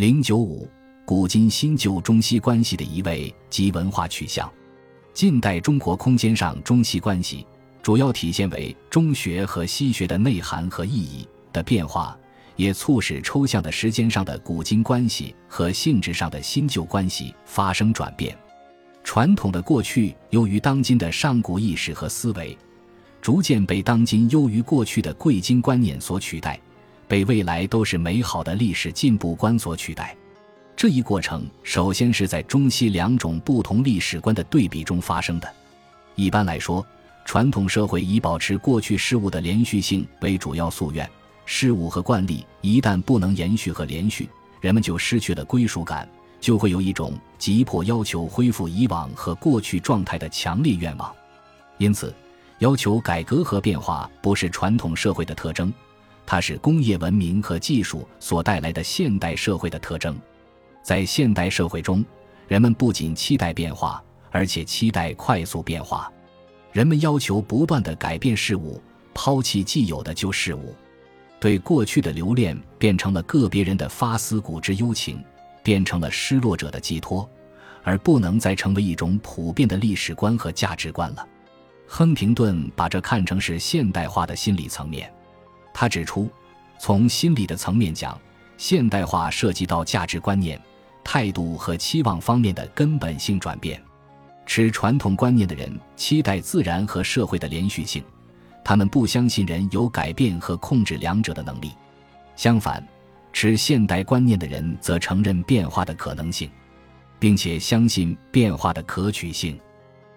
零九五，古今新旧中西关系的一位及文化取向。近代中国空间上中西关系，主要体现为中学和西学的内涵和意义的变化，也促使抽象的时间上的古今关系和性质上的新旧关系发生转变。传统的过去由于当今的上古意识和思维，逐渐被当今优于过去的贵今观念所取代，被未来都是美好的历史进步观所取代。这一过程首先是在中西两种不同历史观的对比中发生的。一般来说，传统社会以保持过去事物的连续性为主要夙愿，事物和惯例一旦不能延续和连续，人们就失去了归属感，就会有一种急迫要求恢复以往和过去状态的强烈愿望。因此，要求改革和变化不是传统社会的特征，它是工业文明和技术所带来的现代社会的特征。在现代社会中，人们不仅期待变化，而且期待快速变化。人们要求不断的改变事物，抛弃既有的旧事物。对过去的留恋变成了个别人的发思古之幽情，变成了失落者的寄托，而不能再成为一种普遍的历史观和价值观了。亨廷顿把这看成是现代化的心理层面。他指出，从心理的层面讲，现代化涉及到价值观念。态度和期望方面的根本性转变，持传统观念的人期待自然和社会的连续性，他们不相信人有改变和控制两者的能力。相反，持现代观念的人则承认变化的可能性，并且相信变化的可取性。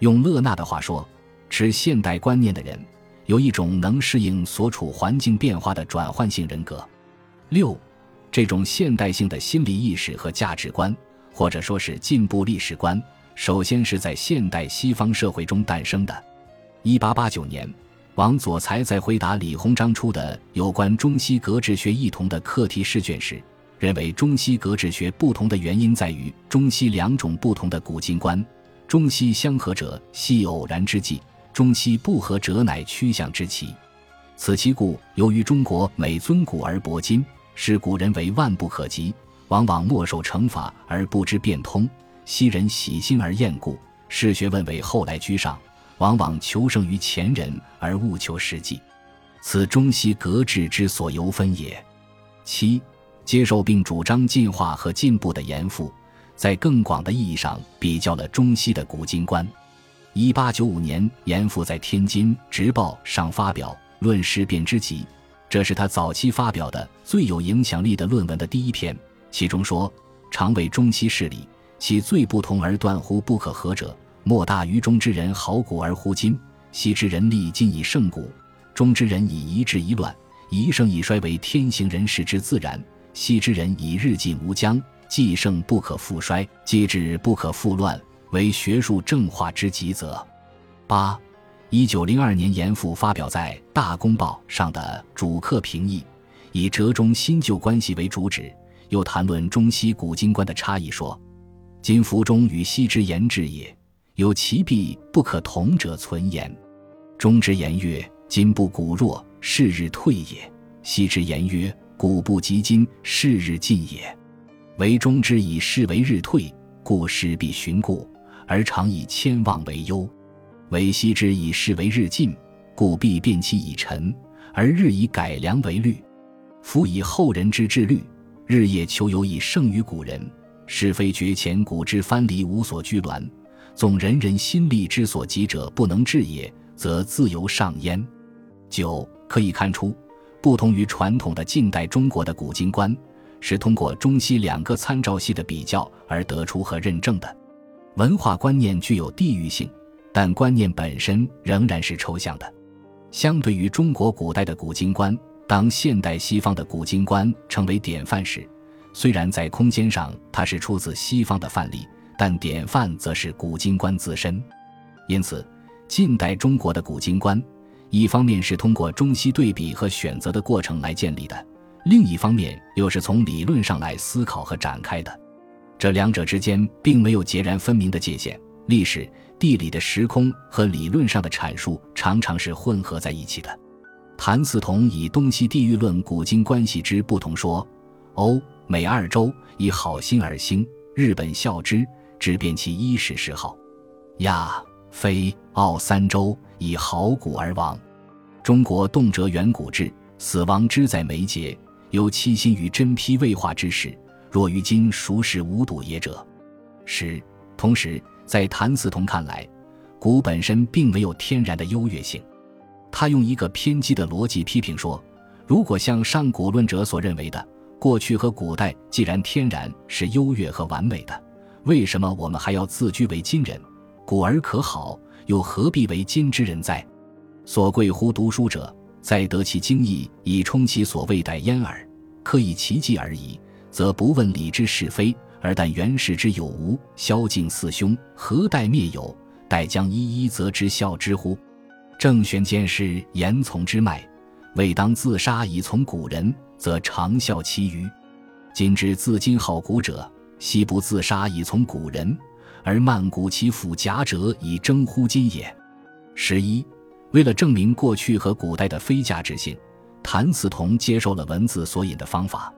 用勒纳的话说，持现代观念的人有一种能适应所处环境变化的转换性人格。六。这种现代性的心理意识和价值观，或者说是进步历史观，首先是在现代西方社会中诞生的。一八八九年，王佐才在回答李鸿章出的有关中西格致学异同的课题试卷时，认为中西格致学不同的原因在于中西两种不同的古今观，中西相合者系偶然之际，中西不合者乃趋向之奇。此其故，由于中国每尊古而薄今。视古人为万不可及，往往莫受惩罚而不知变通；昔人喜新而厌故，视学问为后来居上，往往求胜于前人而务求实际。此中西格致之所由分也。七，接受并主张进化和进步的严复，在更广的意义上比较了中西的古今观。一八九五年，严复在天津《直报》上发表《论事变之集》。这是他早期发表的最有影响力的论文的第一篇，其中说：“常为中西事理，其最不同而断乎不可合者，莫大于中之人好古而忽今，西之人力今以胜古；中之人以一治一乱，一盛一衰为天行人事之自然；西之人以日进无疆，既盛不可复衰，既治不可复乱，为学术正化之极则。”八。一九零二年，严复发表在《大公报》上的主客评议，以折中新旧关系为主旨，又谈论中西古今观的差异，说：“今服中与西之言志也，有其必不可同者存言。中之言曰：今不古弱，是日退也；西之言曰：古不及今，是日进也。为中之以是为日退，故事必循故，而常以千望为忧。”为昔之以事为日进，故必变其以陈，而日以改良为律。夫以后人之治律，日夜求有以胜于古人。是非绝前古之藩篱无所拘挛，纵人人心力之所及者不能治也，则自由上焉。九可以看出，不同于传统的近代中国的古今观，是通过中西两个参照系的比较而得出和认证的。文化观念具有地域性。但观念本身仍然是抽象的。相对于中国古代的古今观，当现代西方的古今观成为典范时，虽然在空间上它是出自西方的范例，但典范则是古今观自身。因此，近代中国的古今观，一方面是通过中西对比和选择的过程来建立的，另一方面又是从理论上来思考和展开的。这两者之间并没有截然分明的界限。历史、地理的时空和理论上的阐述常常是混合在一起的。谭嗣同以《东西地域论》古今关系之不同说：“欧美二州以好心而兴，日本效之，直变其伊始谥号。亚、非、澳三州以好古而亡。中国动辄远古志，死亡之在眉睫，有七心于真批未化之时，若于今孰是无睹也者？十。同时，在谭嗣同看来，古本身并没有天然的优越性。他用一个偏激的逻辑批评说：如果像上古论者所认为的，过去和古代既然天然是优越和完美的，为什么我们还要自居为今人？古而可好，又何必为今之人哉？所贵乎读书者，在得其精义以充其所谓待焉耳。可以其迹而已，则不问理之是非，而但原始之有无，萧敬四兄何待灭有？待将一一则之效之乎？正玄见是言从之脉，未当自杀以从古人。则长效其余。今之自今好古者，悉不自杀以从古人，而慢古其腐假者以争乎今也。十一，为了证明过去和古代的非价值性，谭嗣同接受了文字索引的方法。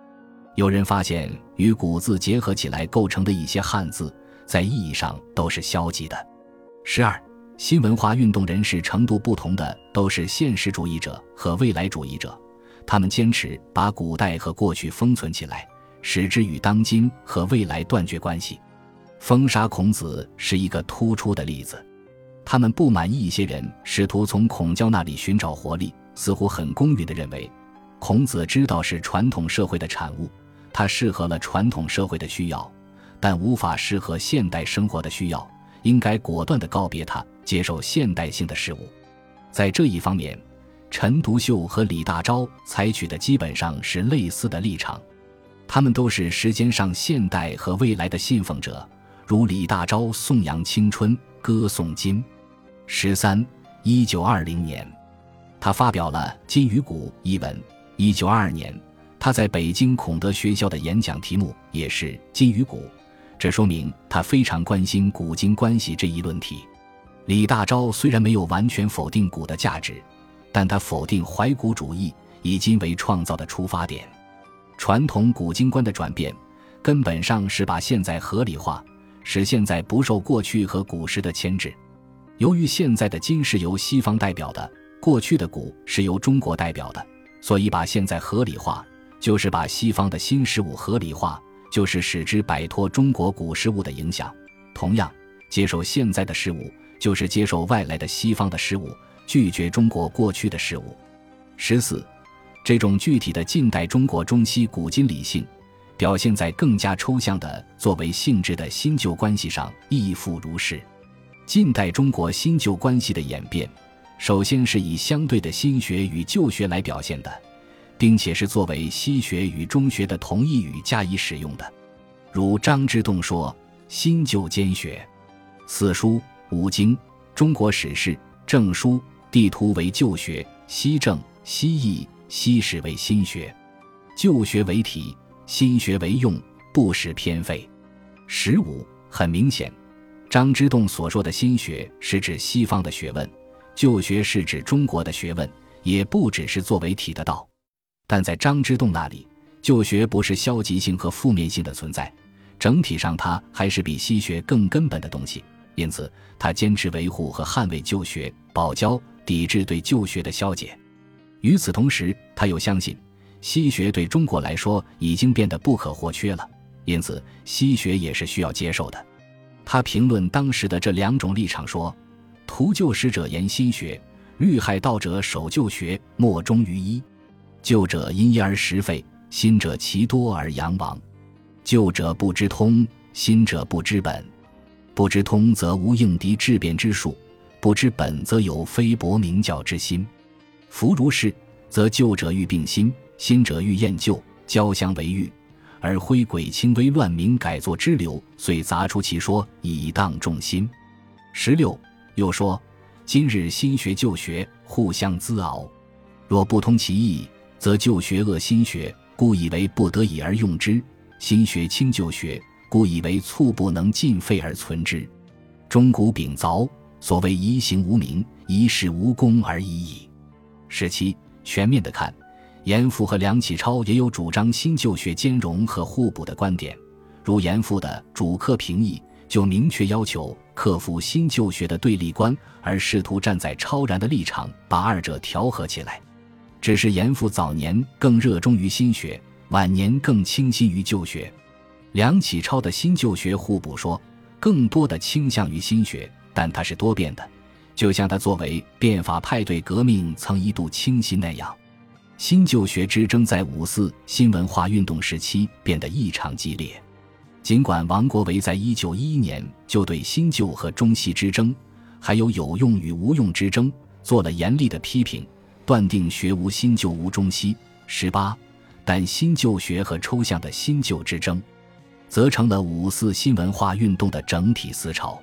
有人发现，与古字结合起来构成的一些汉字，在意义上都是消极的。十二，新文化运动人士程度不同的，都是现实主义者和未来主义者。他们坚持把古代和过去封存起来，使之与当今和未来断绝关系。封杀孔子是一个突出的例子。他们不满意一些人试图从孔教那里寻找活力，似乎很公允地认为，孔子知道是传统社会的产物，他适合了传统社会的需要，但无法适合现代生活的需要，应该果断地告别他，接受现代性的事物。在这一方面。陈独秀和李大钊采取的基本上是类似的立场，他们都是时间上现代和未来的信奉者，如李大钊颂扬青春，歌颂今。十三，一九二零年，他发表了《今与古》一文。一九二二年，他在北京孔德学校的演讲题目也是《今与古》，这说明他非常关心古今关系这一论题。李大钊虽然没有完全否定古的价值。但他否定怀古主义以今为创造的出发点，传统古今观的转变，根本上是把现在合理化，使现在不受过去和古时的牵制。由于现在的今是由西方代表的，过去的古是由中国代表的，所以把现在合理化，就是把西方的新事物合理化，就是使之摆脱中国古事物的影响。同样，接受现在的事物，就是接受外来的西方的事物。拒绝中国过去的事物。十四，这种具体的近代中国中西古今理性，表现在更加抽象的作为性质的新旧关系上，亦复如是。近代中国新旧关系的演变，首先是以相对的新学与旧学来表现的，并且是作为西学与中学的同义语加以使用的。如张之洞说：“新旧兼学，四书五经、中国史事、政书。”地图为旧学，西政、西易、西史为新学，旧学为体，新学为用，不使偏废。十五，很明显，张之洞所说的新学是指西方的学问，旧学是指中国的学问，也不只是作为体的道。但在张之洞那里，旧学不是消极性和负面性的存在，整体上它还是比西学更根本的东西。因此，他坚持维护和捍卫旧学，保交。抵制对旧学的消解。与此同时，他又相信西学对中国来说已经变得不可或缺了，因此西学也是需要接受的。他评论当时的这两种立场说：“图旧时者言新学，虑害道者守旧学，莫衷于一。旧者因一而食废，新者其多而阳亡。旧者不知通，新者不知本。不知通则无应敌质变之术。”不知本，则有非薄明教之心；夫如是，则旧者欲并新，新者欲厌旧，交相为欲，而挥鬼轻微乱民改作之流，遂杂出其说，以荡众心。十六又说：今日新学旧学互相滋熬，若不通其意，则旧学恶新学，故以为不得已而用之；新学轻旧学，故以为猝不能尽废而存之。钟鼓秉凿。所谓一行无名，一事无功而已矣。十七，全面的看，严复和梁启超也有主张新旧学兼容和互补的观点，如严复的《主客评议》就明确要求克服新旧学的对立观，而试图站在超然的立场把二者调和起来。只是严复早年更热衷于新学，晚年更倾心于旧学。梁启超的新旧学互补说，更多的倾向于新学，但它是多变的，就像他作为变法派对革命曾一度倾心那样。新旧学之争在五四新文化运动时期变得异常激烈。尽管王国维在一九一一年就对新旧和中西之争，还有有用与无用之争做了严厉的批评，断定学无新旧无中西。十八，但新旧学和抽象的新旧之争，则成了五四新文化运动的整体思潮。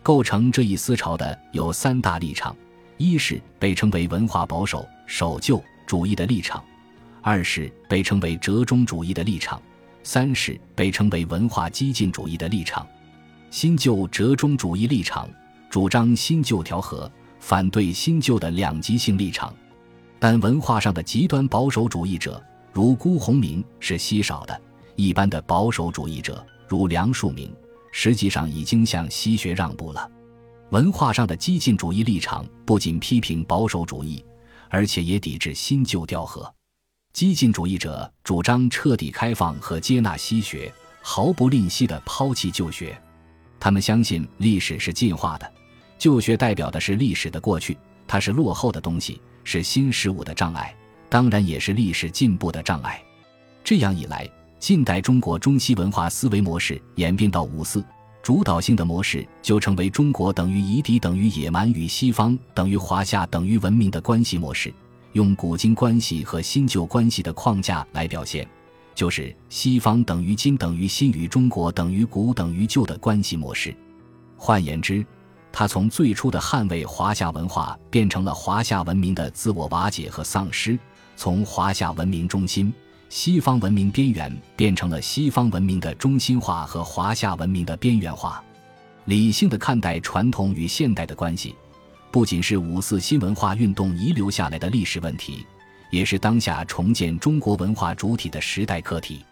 构成这一思潮的有三大立场：一是被称为文化保守、守旧。主义的立场，二是被称为折中主义的立场，三是被称为文化激进主义的立场。新旧折中主义立场主张新旧调和，反对新旧的两极性立场。但文化上的极端保守主义者，如辜鸿铭是稀少的；一般的保守主义者，如梁漱溟，实际上已经向西学让步了。文化上的激进主义立场不仅批评保守主义。而且也抵制新旧调和，激进主义者主张彻底开放和接纳西学，毫不吝惜地抛弃旧学。他们相信历史是进化的，旧学代表的是历史的过去，它是落后的东西，是新事物的障碍，当然也是历史进步的障碍。这样一来，近代中国中西文化思维模式演变到五四。主导性的模式就成为中国等于夷狄等于野蛮与西方等于华夏等于文明的关系模式，用古今关系和新旧关系的框架来表现，就是西方等于今等于新与中国等于古等于旧的关系模式。换言之，它从最初的捍卫华夏文化，变成了华夏文明的自我瓦解和丧失，从华夏文明中心。西方文明边缘变成了西方文明的中心化和华夏文明的边缘化。理性的看待传统与现代的关系，不仅是五四新文化运动遗留下来的历史问题，也是当下重建中国文化主体的时代课题。